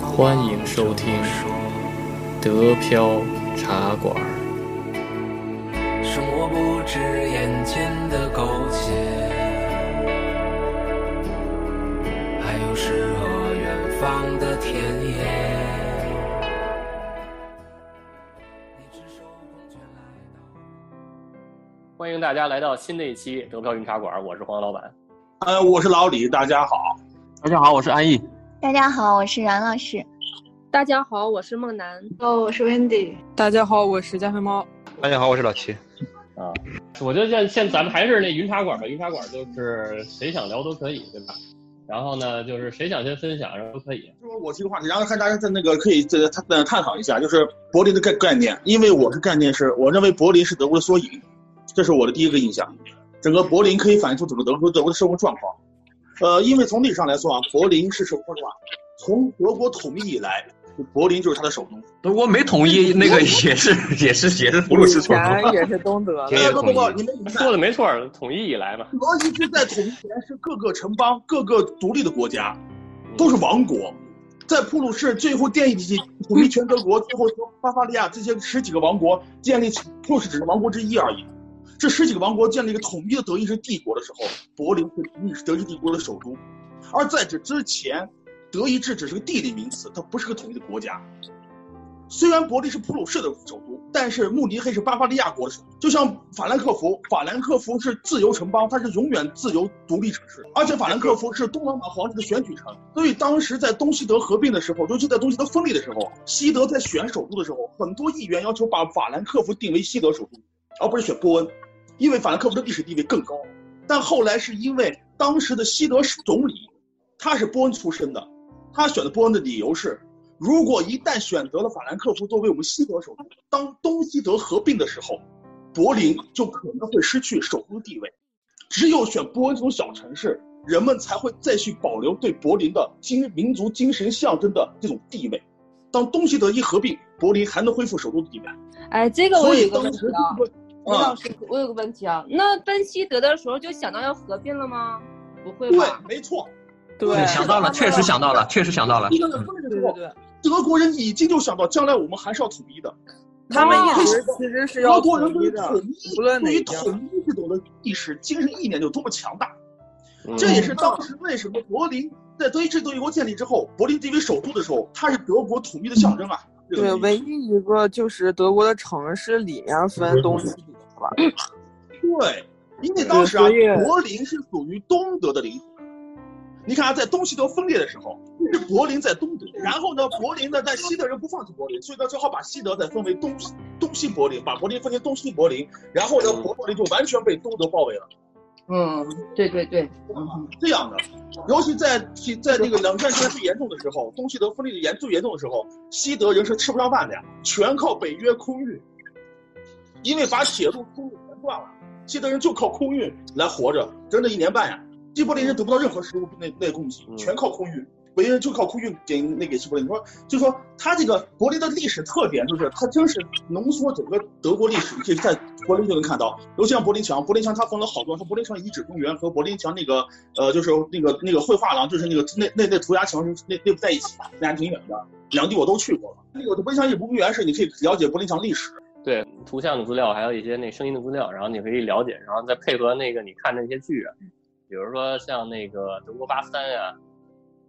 欢迎收听德飘茶馆。生活不止眼前的苟且，还有诗和远方的田野。欢迎大家来到新的一期德飘云茶馆，我是黄老板。呃，我是老李，大家好。大家好，我是安逸。大家好，我是冉老师。大家好，我是梦楠。哦，我是 Wendy。大家好，我是加菲猫。大家好，我是老齐。啊，我觉得现现咱们还是那云茶馆吧，云茶馆就是谁想聊都可以，对吧？然后呢，就是谁想先分享，然后都可以。就是我这个话题，然后看大家在那个可以在探探讨一下，就是柏林的概概念，因为我是概念是，我认为柏林是德国的缩影。这是我的第一个印象，整个柏林可以反映出整个德国德国的生活状况。呃，因为从历史上来说啊，柏林是说实话，从德国统一以来，柏林就是它的首都。德国没统一，那个也是也是也是普鲁士统一，也是东德。不不不，你们说的没错，统一以来嘛。德一直在统一前是各个城邦、各个独立的国家，都是王国。在普鲁士最后建立起统一全德国，最后从巴伐利亚这些十几个王国建立起普鲁士只是王国之一而已。这十几个王国建立一个统一的德意志帝国的时候，柏林是德意志帝国的首都。而在这之前，德意志只是个地理名词，它不是个统一的国家。虽然柏林是普鲁士的首都，但是慕尼黑是巴伐利亚国的首都。就像法兰克福，法兰克福是自由城邦，它是永远自由独立城市。而且法兰克福是东罗马皇帝的选举城，所以当时在东西德合并的时候，尤其在东西德分立的时候，西德在选首都的时候，很多议员要求把法兰克福定为西德首都，而不是选波恩。因为法兰克福的历史地位更高，但后来是因为当时的西德总理，他是波恩出身的，他选的波恩的理由是，如果一旦选择了法兰克福作为我们西德首都，当东西德合并的时候，柏林就可能会失去首都地位，只有选波恩这种小城市，人们才会再去保留对柏林的精民族精神象征的这种地位。当东西德一合并，柏林还能恢复首都的地位。哎，这个我有个问题啊。李老师，我有个问题啊，那奔西德的时候就想到要合并了吗？不会吧？对，没错，对，想到了，确实想到了，确实想到了。对对对，德国人已经就想到将来我们还是要统一的。他们一直其实是要统一的，对于统一这种的意识、精神意念有多么强大。这也是当时为什么柏林在德意志德国建立之后，柏林作为首都的时候，它是德国统一的象征啊。对，唯一一个就是德国的城市里面分东西。对，因为当时啊，柏林是属于东德的领土。你看啊，在东西德分裂的时候，是柏林在东德，然后呢，柏林呢，在西德人不放弃柏林，所以呢，只好把西德再分为东东西柏林，把柏林分成东西柏林，然后呢，柏林就完全被东德包围了。嗯，对对对，这样的，尤其在在那个冷战最严重的时候，东西德分裂严最严重的时候，西德人是吃不上饭的呀，全靠北约空运。因为把铁路输入全断了，西德人就靠空运来活着，整整一年半呀。西柏林人得不到任何食物内内供给，全靠空运，北约就靠空运给那给西柏林。说，就说他这个柏林的历史特点，就是它真是浓缩整个德国历史，你可以在柏林就能看到。尤其像柏林墙，柏林墙它分了好多，说柏林墙遗址公园和柏林墙那个呃，就是那个那个绘画廊，就是那个那那那涂鸦墙那那不在一起，那还挺远的。两地我都去过了。那个柏林墙遗址公园是你可以了解柏林墙历史。对图像的资料，还有一些那声音的资料，然后你可以了解，然后再配合那个你看那些剧啊，比如说像那个德国八三呀，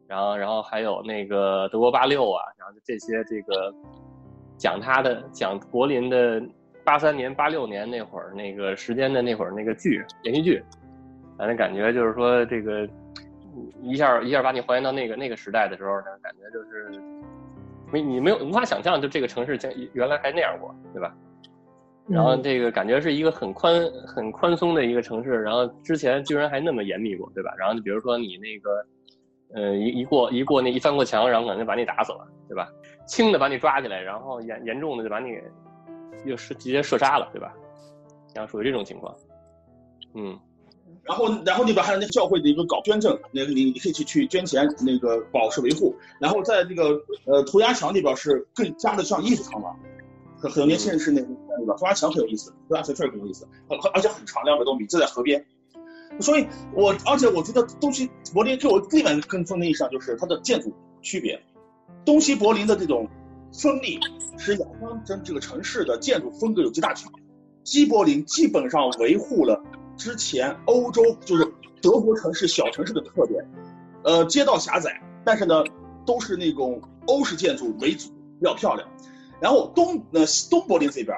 然后然后还有那个德国八六啊，然后这些这个讲他的讲柏林的八三年八六年那会儿那个时间的那会儿那个剧连续剧，反正感觉就是说这个一下一下把你还原到那个那个时代的时候呢，感觉就是。没，你没有无法想象，就这个城市将原来还那样过，对吧？然后这个感觉是一个很宽、很宽松的一个城市，然后之前居然还那么严密过，对吧？然后就比如说你那个，呃，一一过一过那一翻过墙，然后可能就把你打死了，对吧？轻的把你抓起来，然后严严重的就把你又是直接射杀了，对吧？像属于这种情况，嗯。然后，然后那边还有那个教会的一个搞捐赠，那个你你可以去去捐钱，那个保持维护。然后在那个呃涂鸦墙那边是更加的像艺术墙了，很很多年轻人是那个那个涂鸦墙很有意思，涂鸦墙确实很有意思，而而且很长，两百多米，就在河边。所以我而且我觉得东西柏林给我另外一个更深的印象就是它的建筑区别，东西柏林的这种分立，使两方跟这个城市的建筑风格有极大区别。西柏林基本上维护了之前欧洲就是德国城市小城市的特点，呃，街道狭窄，但是呢，都是那种欧式建筑为主，比较漂亮。然后东呃东柏林这边，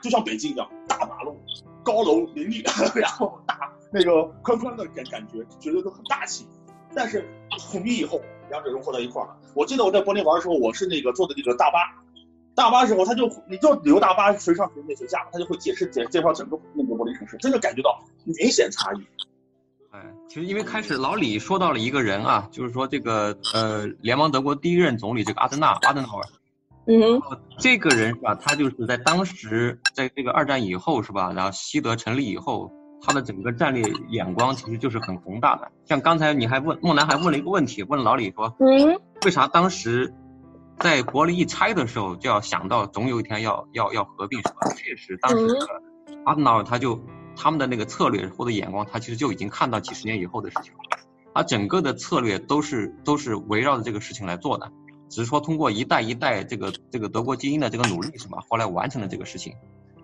就像北京一样，大马路、高楼林立，然后大那个宽宽的感感觉，觉得都很大气。但是统一以后，两者融合到一块了。我记得我在柏林玩的时候，我是那个坐的那个大巴，大巴时候他就你就旅游大巴谁上谁那谁下，他就会解释介介绍整个那个柏林城市，真的感觉到明显差异。哎，其实因为开始老李说到了一个人啊，就是说这个呃，联邦德国第一任总理这个阿登纳阿登纳尔，嗯，这个人是吧？他就是在当时在这个二战以后是吧？然后西德成立以后，他的整个战略眼光其实就是很宏大的。像刚才你还问孟楠还问了一个问题，问老李说，嗯，为啥当时在柏林一拆的时候就要想到总有一天要要要合并是吧？确实，当时这个阿登纳尔他就他们的那个策略或者眼光，他其实就已经看到几十年以后的事情了。他整个的策略都是都是围绕着这个事情来做的，只是说通过一代一代这个这个德国精英的这个努力是吧，后来完成了这个事情，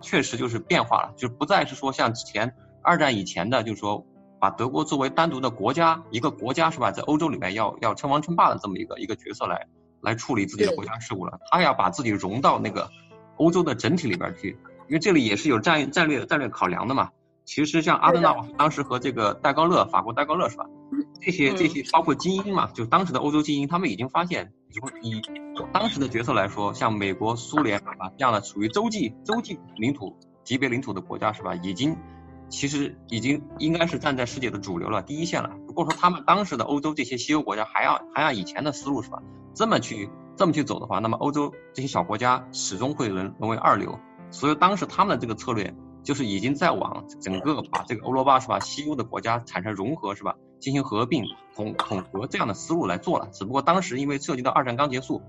确实就是变化了，就不再是说像之前二战以前的，就是说把德国作为单独的国家一个国家是吧，在欧洲里面要要称王称霸的这么一个一个角色来来处理自己的国家事务了，他要把自己融到那个欧洲的整体里边去，因为这里也是有战战略战略考量的嘛。其实像阿登纳瓦当时和这个戴高乐，法国戴高乐是吧？这些这些包括精英嘛，就当时的欧洲精英，他们已经发现，以当时的角色来说，像美国、苏联啊这样的属于洲际洲际领土级别领土的国家是吧？已经其实已经应该是站在世界的主流了，第一线了。如果说他们当时的欧洲这些西欧国家还要还按以前的思路是吧，这么去这么去走的话，那么欧洲这些小国家始终会沦沦为二流。所以当时他们的这个策略就是已经在往整个把这个欧罗巴是吧，西欧的国家产生融合是吧，进行合并统统合这样的思路来做了。只不过当时因为涉及到二战刚结束，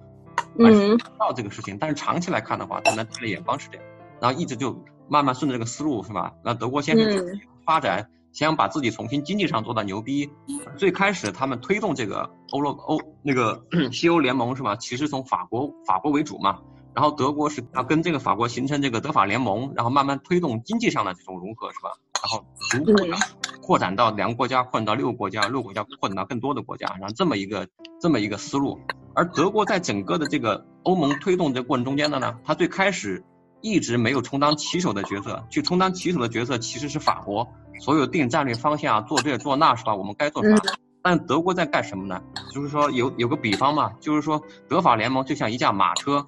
嗯，到这个事情，但是长期来看的话，他们战略眼光是这样，然后一直就慢慢顺着这个思路是吧？让德国先是发展，想把自己重新经济上做到牛逼。最开始他们推动这个欧罗欧那个 西欧联盟是吧？其实从法国法国为主嘛。然后德国是要跟这个法国形成这个德法联盟，然后慢慢推动经济上的这种融合，是吧？然后逐步的扩展到两个国家，扩展到六个国家，六个国家扩展到更多的国家，然后这么一个这么一个思路。而德国在整个的这个欧盟推动这过程中间的呢，它最开始一直没有充当旗手的角色，去充当旗手的角色其实是法国，所有定战略方向啊，做这做那，是吧？我们该做啥？但德国在干什么呢？就是说有有个比方嘛，就是说德法联盟就像一架马车。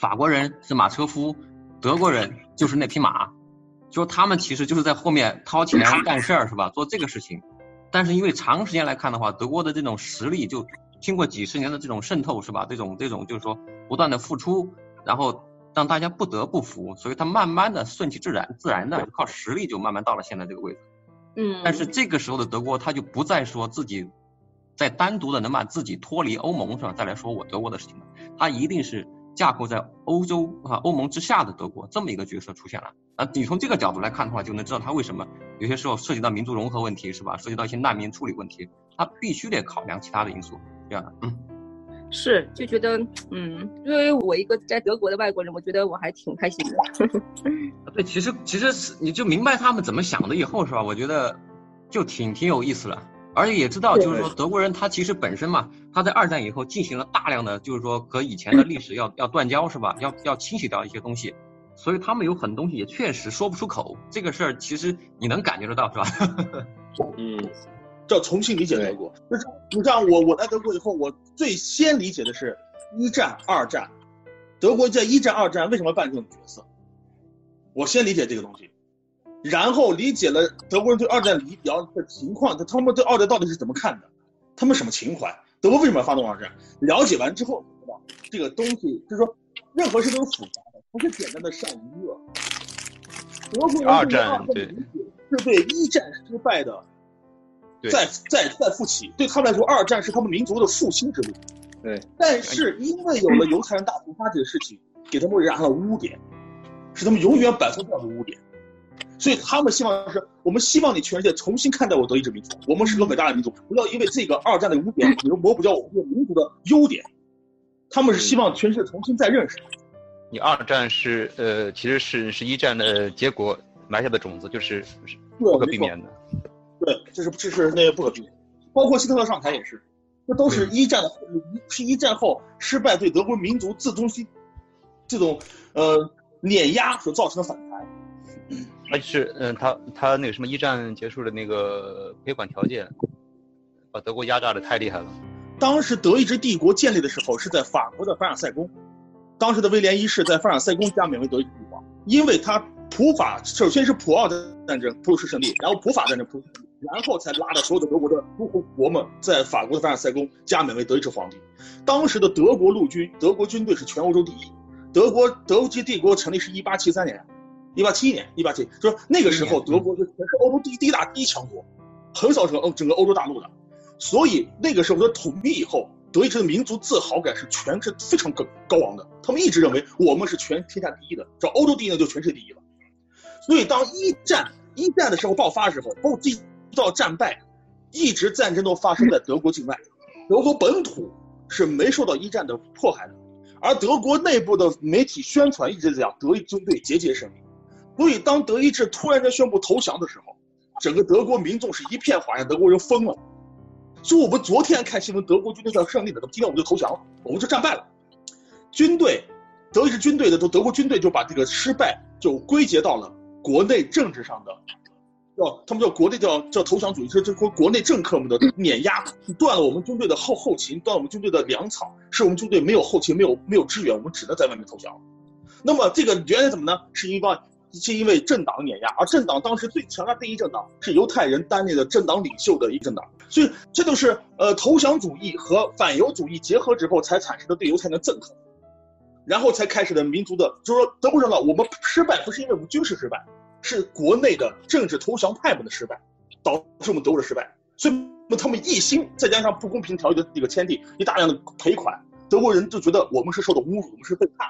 法国人是马车夫，德国人就是那匹马，就他们其实就是在后面掏钱干事儿，是吧？做这个事情。但是因为长时间来看的话，德国的这种实力就经过几十年的这种渗透，是吧？这种这种就是说不断的付出，然后让大家不得不服，所以他慢慢的顺其自然，自然的靠实力就慢慢到了现在这个位置。嗯。但是这个时候的德国，他就不再说自己在单独的能把自己脱离欧盟，是吧？再来说我德国的事情了，他一定是。架构在欧洲啊欧盟之下的德国这么一个角色出现了啊，你从这个角度来看的话，就能知道他为什么有些时候涉及到民族融合问题是吧？涉及到一些难民处理问题，他必须得考量其他的因素，这样的，嗯，是就觉得嗯，因为我一个在德国的外国人，我觉得我还挺开心的。对，其实其实是你就明白他们怎么想的以后是吧？我觉得就挺挺有意思的。而且也知道，就是说德国人他其实本身嘛，他在二战以后进行了大量的，就是说和以前的历史要要断交是吧？要要清洗掉一些东西，所以他们有很多东西也确实说不出口。这个事儿其实你能感觉得到是吧？嗯，叫重新理解德国。就是你像我我来德国以后，我最先理解的是一战、二战，德国在一战、二战为什么扮这种角色？我先理解这个东西。然后理解了德国人对二战理了的情况，他他们对二战到底是怎么看的，他们什么情怀？德国为什么要发动二战？了解完之后，知道这个东西就是说，任何事都是复杂的，不是简单的善与恶。德国人二战对是对一战失败的再再再复起，对他们来说，二战是他们民族的复兴之路。对，但是因为有了犹太人大屠杀这个事情，给他们染上了污点，使他们永远摆脱不了的污点。所以他们希望是我们希望你全世界重新看待我德意志民族，我们是个伟大的民族，不要因为这个二战的污点，你就抹不掉我们这个民族的优点。他们是希望全世界重新再认识。你二战是呃，其实是是一战的结果埋下的种子，就是是不可避免的。对，这是这是那个不可避免，包括希特勒上台也是，这都是一战的，是一战后失败对德国民族自尊心这种呃碾压所造成的反弹。他是嗯，他他那个什么一战结束的那个赔款条件，把德国压榨的太厉害了。当时德意志帝国建立的时候是在法国的凡尔赛宫，当时的威廉一世在凡尔赛宫加冕为德意志帝国，因为他普法首先是普奥的战争普鲁士胜利，然后普法战争普鲁士胜利，然后才拉着所有的德国的诸侯国们在法国的凡尔赛宫加冕为德意志皇帝。当时的德国陆军德国军队是全欧洲第一，德国德意志帝国成立是一八七三年。一八七一年，一八七，说那个时候德国是全是欧洲第一第一大第一强国，很少整个欧整个欧洲大陆的，所以那个时候的统一以后，德意志的民族自豪感是全是非常高高昂的，他们一直认为我们是全天下第一的，只要欧洲第一呢就全世界第一了。所以当一战一战的时候爆发的时候，包括这到战败，一直战争都发生在德国境外，德国本土是没受到一战的迫害的，而德国内部的媒体宣传一直在讲德意军队节节胜利。所以，当德意志突然间宣布投降的时候，整个德国民众是一片哗然，德国人疯了。所以我们昨天看新闻，德国军队在胜利了，那么今天我们就投降了，我们就战败了。军队，德意志军队的都德国军队就把这个失败就归结到了国内政治上的，叫他们叫国内叫叫投降主义，是这国国内政客们的碾压，断了我们军队的后后勤，断我们军队的粮草，使我们军队没有后勤，没有没有支援，我们只能在外面投降。那么这个原因怎么呢？是因为。是因为政党碾压，而政党当时最强大第一政党是犹太人担任的政党领袖的一政党，所以这就是呃投降主义和反犹主义结合之后才产生的对犹太人的憎恨，然后才开始的民族的，就是说德国人呢，我们失败不是因为我们军事失败，是国内的政治投降派们的失败，导致我们德国的失败，所以那他们一心再加上不公平条约的这个签订，一大量的赔款，德国人就觉得我们是受到侮辱，我们是背叛。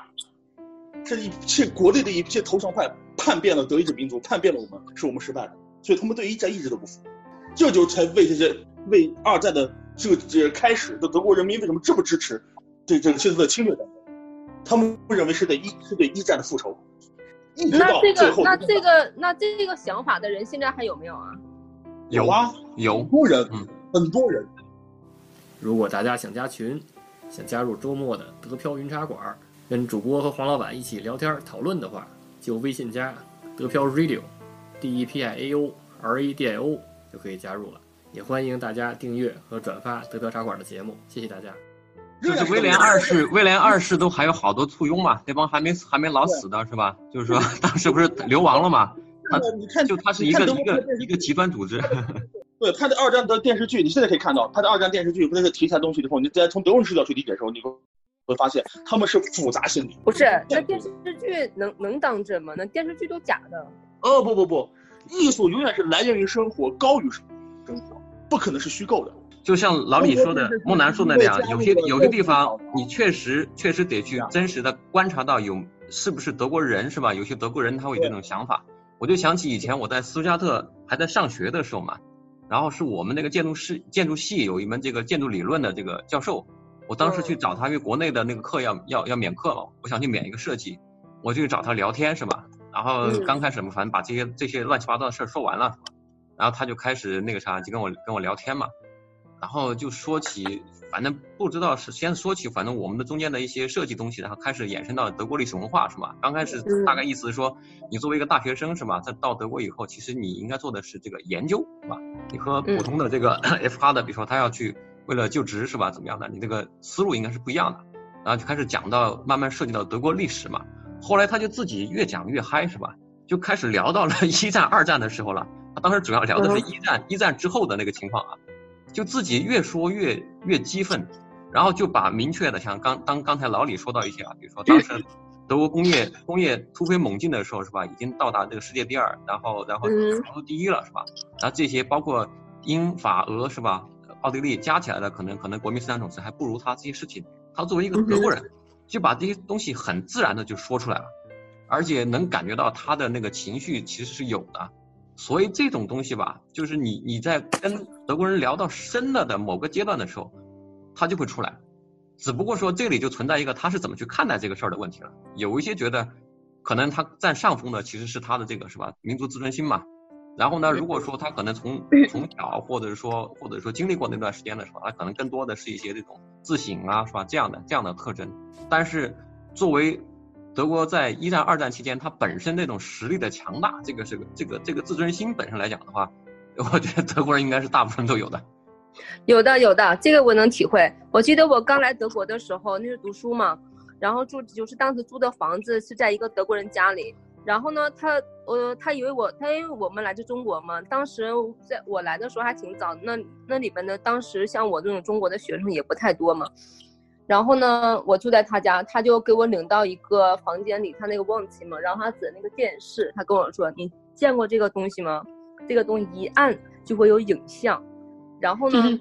这一切国内的一切投降派叛变了德意志民族，叛变了我们，是我们失败的，所以他们对一战一直都不服，这就才为这些为二战的这个这开始的德国人民为什么这么支持这这个现在的侵略战争？他们不认为是对一是对一战的复仇。那这个那这个那这个想法的人现在还有没有啊？有啊，有很多人，很多人。如果大家想加群，想加入周末的德飘云茶馆。跟主播和黄老板一起聊天讨论的话，就微信加德飘 Radio，D E P I A O R A D I O 就可以加入了。也欢迎大家订阅和转发德飘茶馆的节目，谢谢大家。就是威廉二 世，威廉二世都还有好多簇拥嘛，那帮还没还没老死的是吧？就是说当时不是流亡了嘛？他你看，就他是一个一个一个极端组织。对，他的二战的电视剧，你现在可以看到他的二战电视剧，那个题材东西的时候，你再从德国人视角去理解的时候，你会。发现他们是复杂心理，不是？那电视剧能能当真吗？那电视剧都假的。哦不不不，艺术永远是来源于生活，高于生活，不可能是虚构的。就像老李说的，木南说的那样，有些有些地方你确实确实得去真实的观察到有是不是德国人是吧？有些德国人他会有这种想法。我就想起以前我在斯图加特还在上学的时候嘛，然后是我们那个建筑师建筑系有一门这个建筑理论的这个教授。我当时去找他，因为国内的那个课要要要免课嘛，我想去免一个设计，我就去找他聊天是吧？然后刚开始嘛，反正把这些这些乱七八糟的事儿说完了，然后他就开始那个啥，就跟我跟我聊天嘛，然后就说起，反正不知道是先说起，反正我们的中间的一些设计东西，然后开始延伸到德国历史文化是吧？刚开始大概意思是说，你作为一个大学生是吧，在到德国以后，其实你应该做的是这个研究是吧？你和普通的这个 F 哈的，比如说他要去。为了就职是吧？怎么样的？你这个思路应该是不一样的。然后就开始讲到，慢慢涉及到德国历史嘛。后来他就自己越讲越嗨是吧？就开始聊到了 一战、二战的时候了。他当时主要聊的是一战，一战之后的那个情况啊。就自己越说越越激愤，然后就把明确的像刚当刚才老李说到一些啊，比如说当时 德国工业工业突飞猛进的时候是吧？已经到达这个世界第二，然后然后全球第一了是吧？然后这些包括英法俄是吧？奥地利加起来的可能可能国民生产总值还不如他这些事情，他作为一个德国人，就把这些东西很自然的就说出来了，而且能感觉到他的那个情绪其实是有的，所以这种东西吧，就是你你在跟德国人聊到深了的某个阶段的时候，他就会出来，只不过说这里就存在一个他是怎么去看待这个事儿的问题了。有一些觉得，可能他占上风的其实是他的这个是吧，民族自尊心嘛。然后呢，如果说他可能从 从小或者是说或者说经历过那段时间的时候，他可能更多的是一些这种自省啊，是吧？这样的这样的特征。但是作为德国在一战、二战期间，它本身那种实力的强大，这个是个这个这个自尊心本身来讲的话，我觉得德国人应该是大部分都有的。有的有的，这个我能体会。我记得我刚来德国的时候，那是读书嘛，然后住就是当时租的房子是在一个德国人家里，然后呢，他呃他以为我他因为我们来自中国嘛，当时在我来的时候还挺早，那那里边的当时像我这种中国的学生也不太多嘛，然后呢，我住在他家，他就给我领到一个房间里，他那个忘记嘛，然后他指那个电视，他跟我说：“你见过这个东西吗？这个东西一按就会有影像。”然后呢，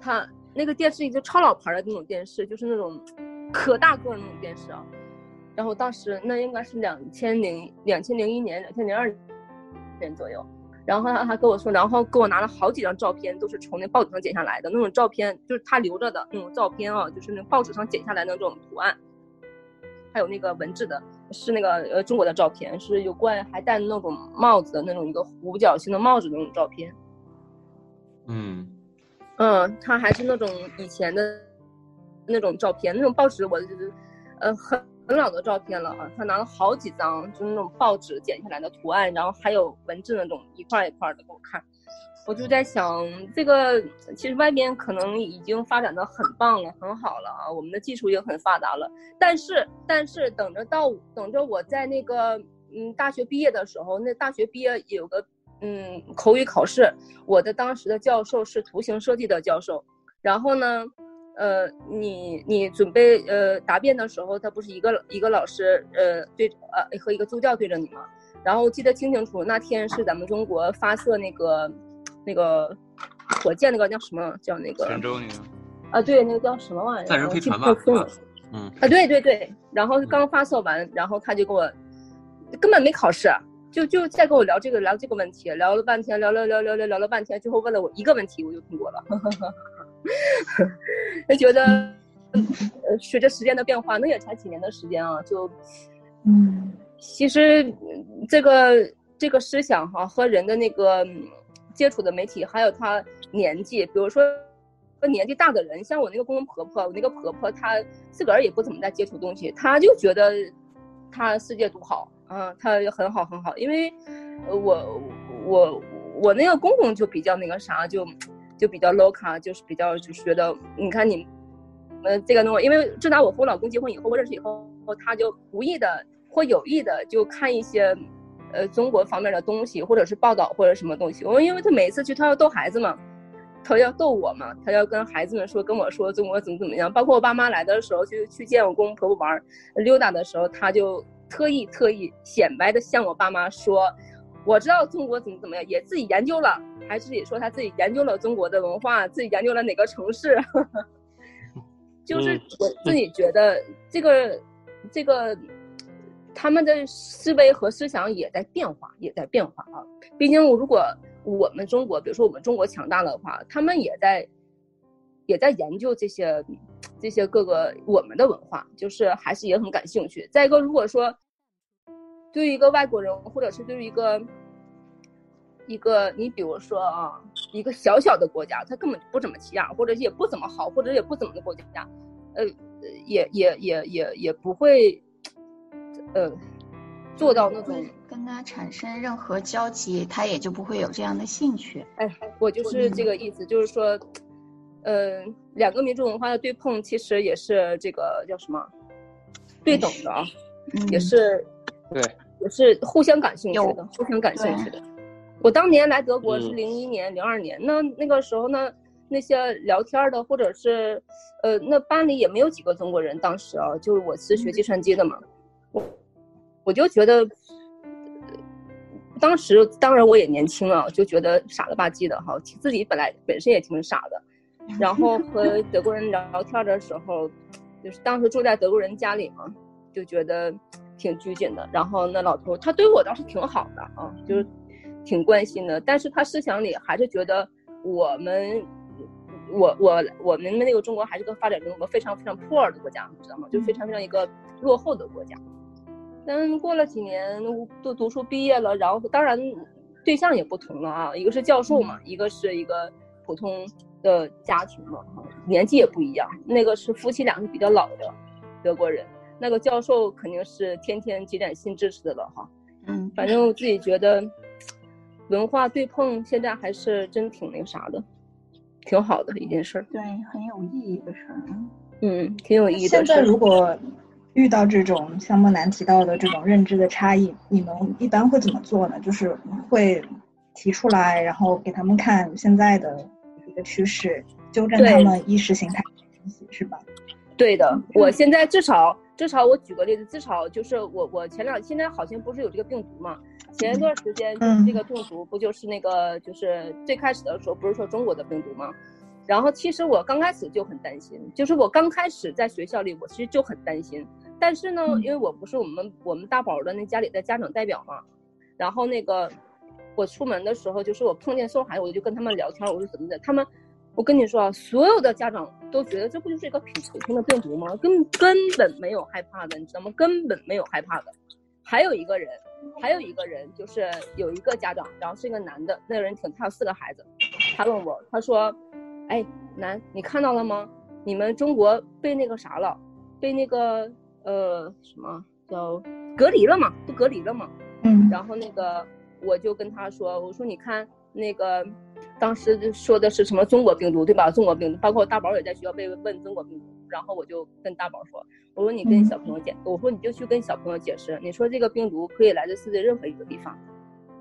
他那个电视机就超老牌的那种电视，就是那种可大个的那种电视啊。然后当时那应该是两千零两千零一年、两千零二年左右。然后他他跟我说，然后给我拿了好几张照片，都是从那报纸上剪下来的那种照片，就是他留着的那种照片啊，就是那报纸上剪下来的那种图案，还有那个文字的，是那个呃中国的照片，是有关还戴那种帽子的那种一个五角星的帽子的那种照片。嗯。嗯，他还是那种以前的，那种照片，那种报纸，我就是，呃，很很老的照片了啊。他拿了好几张，就是那种报纸剪下来的图案，然后还有文字那种一块一块的给我看。我就在想，这个其实外面可能已经发展的很棒了，很好了啊，我们的技术也很发达了。但是，但是等着到等着我在那个嗯大学毕业的时候，那大学毕业有个。嗯，口语考试，我的当时的教授是图形设计的教授。然后呢，呃，你你准备呃答辩的时候，他不是一个一个老师呃对呃和一个助教对着你吗？然后记得清清楚，那天是咱们中国发射那个那个火箭，那个叫什么？叫那个？泉州那个？啊，对，那个叫什么玩意儿？载人飞船吧？嗯。啊，对对对。然后刚发射完，然后他就给我根本没考试。就就再跟我聊这个聊这个问题，聊了半天，聊聊聊聊聊聊了半天，最后问了我一个问题，我就通过了。就 觉得，呃，随着时间的变化，那也才几年的时间啊，就，嗯，其实这个这个思想哈和人的那个接触的媒体，还有他年纪，比如说年纪大的人，像我那个公公婆婆，我那个婆婆她自个儿也不怎么在接触东西，她就觉得她世界独好。嗯，她很好很好，因为，我我我那个公公就比较那个啥，就就比较 low 卡，就是比较就是觉得，你看你，呃，这个东西，因为自打我和我老公结婚以后，我认识以后，他就无意的或有意的就看一些，呃，中国方面的东西，或者是报道或者什么东西。我因为他每次去，他要逗孩子嘛，他要逗我嘛，他要跟孩子们说，跟我说中国怎么怎么样。包括我爸妈来的时候，就去见我公公婆婆玩溜达的时候，他就。特意特意显摆的向我爸妈说，我知道中国怎么怎么样，也自己研究了，还自己说他自己研究了中国的文化，自己研究了哪个城市，就是我自己觉得这个这个他们的思维和思想也在变化，也在变化啊。毕竟如果我们中国，比如说我们中国强大的话，他们也在也在研究这些。这些各个我们的文化，就是还是也很感兴趣。再一个，如果说对于一个外国人，或者是对于一个一个你比如说啊，一个小小的国家，他根本不怎么起眼，或者也不怎么好，或者也不怎么的国家，呃，也也也也也不会呃做到那种跟他产生任何交集，他也就不会有这样的兴趣。哎，我就是这个意思，就是说。呃，两个民族文化的对碰，其实也是这个叫什么，对等的啊，也是，对，也是互相感兴趣的，互相感兴趣的。我当年来德国是零一年、零二年，那那个时候呢，那些聊天的或者是，呃，那班里也没有几个中国人。当时啊，就是我是学计算机的嘛，我我就觉得，当时当然我也年轻啊，就觉得傻了吧唧的哈，自己本来本身也挺傻的。然后 和德国人聊天的时候，就是当时住在德国人家里嘛，就觉得挺拘谨的。然后那老头他对我倒是挺好的啊，就是挺关心的。但是他思想里还是觉得我们我我我们那个中国还是个发展中国非常非常破的国家，你知道吗？就非常非常一个落后的国家。但过了几年都读书毕业了，然后当然对象也不同了啊，一个是教授嘛，一个是一个普通的家庭嘛，哈，年纪也不一样。那个是夫妻俩是比较老的德国人，那个教授肯定是天天积攒新知识的了哈。嗯，反正我自己觉得文化对碰现在还是真挺那个啥的，挺好的一件事儿。对，很有意义的事儿。嗯，挺有意义的。现在如果遇到这种像莫南提到的这种认知的差异，你们一般会怎么做呢？就是会提出来，然后给他们看现在的一个趋势，纠正他们意识形态的东西，是吧？对的，我现在至少至少我举个例子，至少就是我我前两现在好像不是有这个病毒嘛？前一段时间就是这个病毒不就是那个就是最开始的时候不是说中国的病毒吗？然后其实我刚开始就很担心，就是我刚开始在学校里，我其实就很担心。但是呢，因为我不是我们我们大宝的那家里的家长代表嘛，然后那个我出门的时候，就是我碰见送孩子，我就跟他们聊天，我说怎么的，他们，我跟你说啊，所有的家长都觉得这不就是一个普普通的病毒吗？根根本没有害怕的，你知道吗？根本没有害怕的。还有一个人，还有一个人，就是有一个家长，然后是一个男的，那个人挺，他有四个孩子，他问我，他说，哎，男，你看到了吗？你们中国被那个啥了，被那个。呃，什么叫隔离了嘛？不隔离了嘛？嗯。然后那个我就跟他说，我说你看那个当时说的是什么中国病毒对吧？中国病毒，包括大宝也在学校被问中国病毒。然后我就跟大宝说，我说你跟小朋友解，我说你就去跟小朋友解释，你说这个病毒可以来自世界任何一个地方，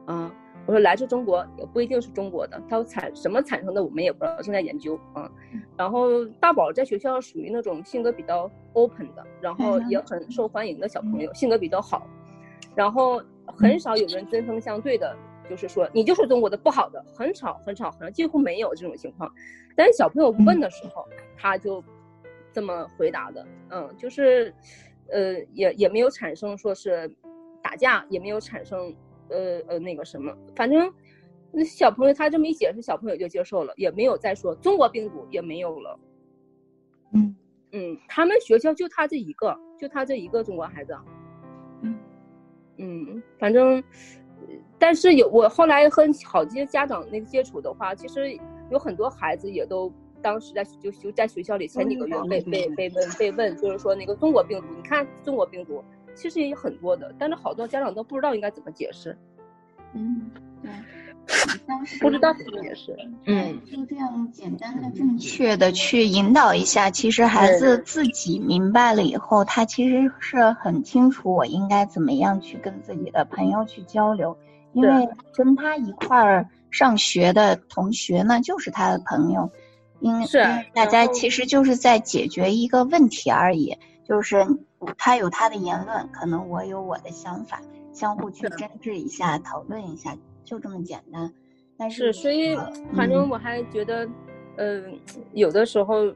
啊。我说来自中国也不一定是中国的，它产什么产生的我们也不知道，正在研究啊。然后大宝在学校属于那种性格比较 open 的，然后也很受欢迎的小朋友，性格比较好。然后很少有人针锋相对的，就是说你就是中国的不好的，很少很少很少，几乎没有这种情况。但是小朋友问的时候，他就这么回答的，嗯，就是呃也也没有产生说是打架，也没有产生。呃呃，那个什么，反正那小朋友他这么一解释，小朋友就接受了，也没有再说中国病毒也没有了。嗯嗯，他们学校就他这一个，就他这一个中国孩子。嗯嗯，反正，但是有我后来和好些家长那个接触的话，其实有很多孩子也都当时在就就在学校里前几个月被被被问被问，就是说那个中国病毒，你看中国病毒。其实也有很多的，但是好多家长都不知道应该怎么解释。嗯，对，当时不知道怎么解释。嗯，就这样简单的、正确的去引导一下，其实孩子自己明白了以后，他其实是很清楚我应该怎么样去跟自己的朋友去交流，因为跟他一块儿上学的同学呢，就是他的朋友，因为大家其实就是在解决一个问题而已，就是。他有他的言论，可能我有我的想法，相互去争执一下，讨论一下，就这么简单。但是，所以反正我还觉得，嗯，有的时候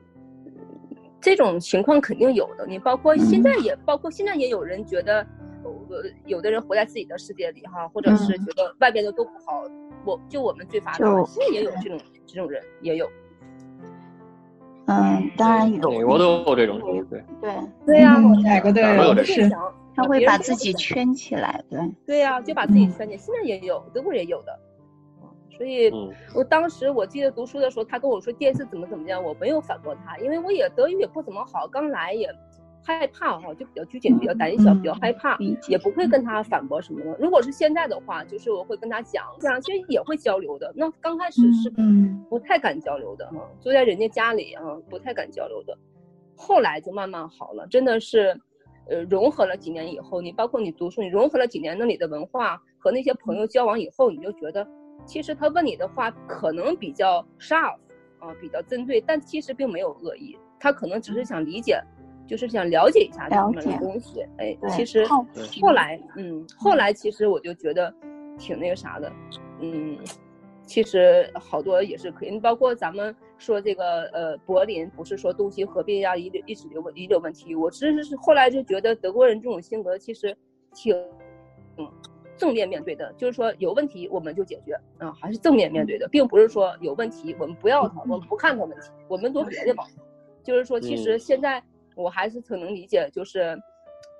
这种情况肯定有的。你包括现在也，包括现在也有人觉得，呃，有的人活在自己的世界里哈，或者是觉得外边的都不好，我就我们最发达。现在也有这种这种人，也有。嗯，当然有，美国都有这种，对对对呀，哪个都有，是他会把自己圈起来，对对呀，就把自己圈起来。现在也有，德国也有的，所以我当时我记得读书的时候，他跟我说电视怎么怎么样，我没有反驳他，因为我也德语也不怎么好，刚来也。害怕哈，就比较拘谨，比较胆小，比较害怕，也不会跟他反驳什么的。如果是现在的话，就是我会跟他讲，这样其实也会交流的。那刚开始是不太敢交流的哈，住在人家家里啊，不太敢交流的。后来就慢慢好了，真的是，呃，融合了几年以后，你包括你读书，你融合了几年那里的文化和那些朋友交往以后，你就觉得，其实他问你的话可能比较 sharp 啊，比较针对，但其实并没有恶意，他可能只是想理解。就是想了解一下他们的东西，哎，其实后来，嗯，后来其实我就觉得挺那个啥的，嗯，其实好多也是可以，包括咱们说这个呃柏林，不是说东西合并呀，遗留历史留问遗留问题，我其实是后来就觉得德国人这种性格其实挺，嗯，正面面对的，就是说有问题我们就解决啊，还是正面面对的，并不是说有问题我们不要它，我们不看它问题，我们做别的吧。就是说，其实现在我还是挺能理解，就是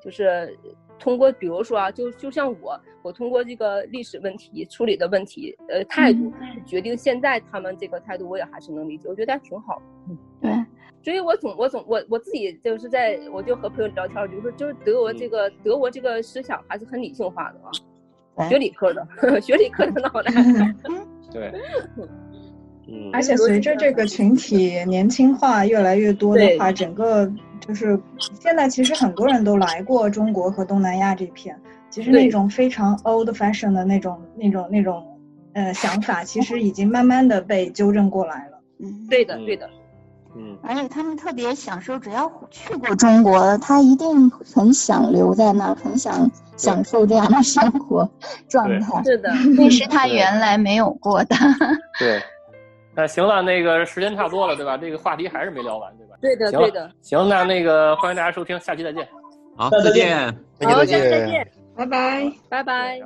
就是通过比如说啊，就就像我，我通过这个历史问题处理的问题，呃，态度决定现在他们这个态度，我也还是能理解，我觉得还挺好。嗯，对。所以我总我总我我自己就是在我就和朋友聊天，就说就是德国这个德国这个思想还是很理性化的啊，学理科的，学理科的脑袋。对。而且随着这个群体年轻化越来越多的话，整个就是现在其实很多人都来过中国和东南亚这片，其实那种非常 old fashion 的那种那种那种呃想法，其实已经慢慢的被纠正过来了。嗯，对的，对的。嗯，而且他们特别享受，只要去过中国，他一定很想留在那儿，很想享受这样的生活 状态。是的，那是他原来没有过的。对。那行了，那个时间差不多了，对吧？这个话题还是没聊完，对吧？对的，对的。行，那那个欢迎大家收听，下期再见。好，再见。好，下期再见。拜拜，拜拜。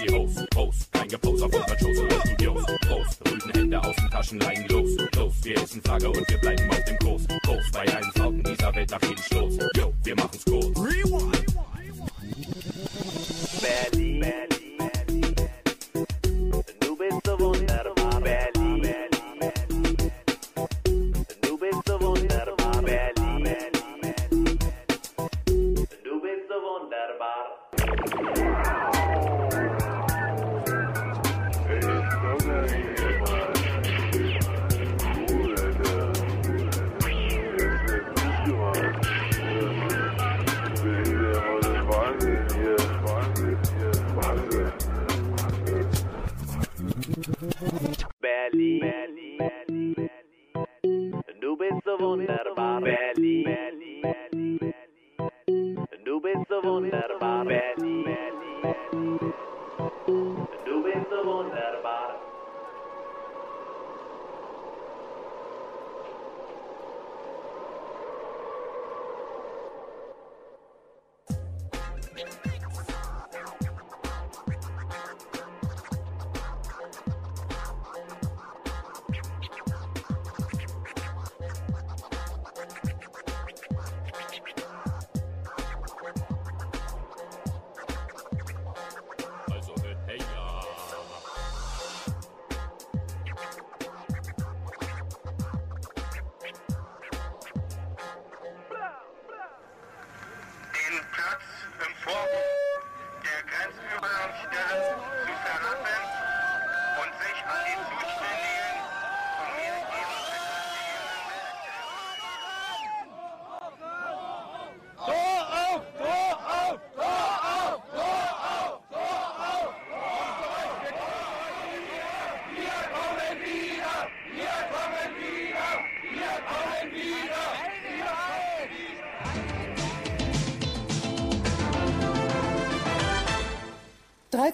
die Hose, Hose, kein Geposer von Franzosen und Studios, Prost, rüden Hände aus den Taschen, Leinen los, los, wir essen Flagge und wir bleiben auf dem Kurs, Prost, bei allen Frauen dieser Welt nach jedem Stoß, yo, wir machen's kurz. Rewind. Rewind. Rewind. Berlin. Berlin.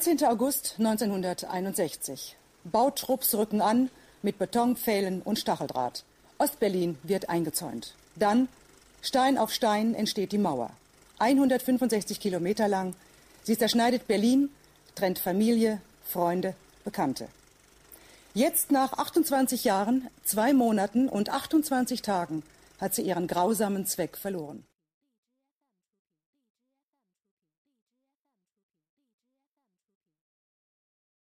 13. August 1961. Bautrupps rücken an mit Betonpfählen und Stacheldraht. Ostberlin wird eingezäunt. Dann, Stein auf Stein, entsteht die Mauer. 165 Kilometer lang. Sie zerschneidet Berlin, trennt Familie, Freunde, Bekannte. Jetzt nach 28 Jahren, zwei Monaten und 28 Tagen hat sie ihren grausamen Zweck verloren.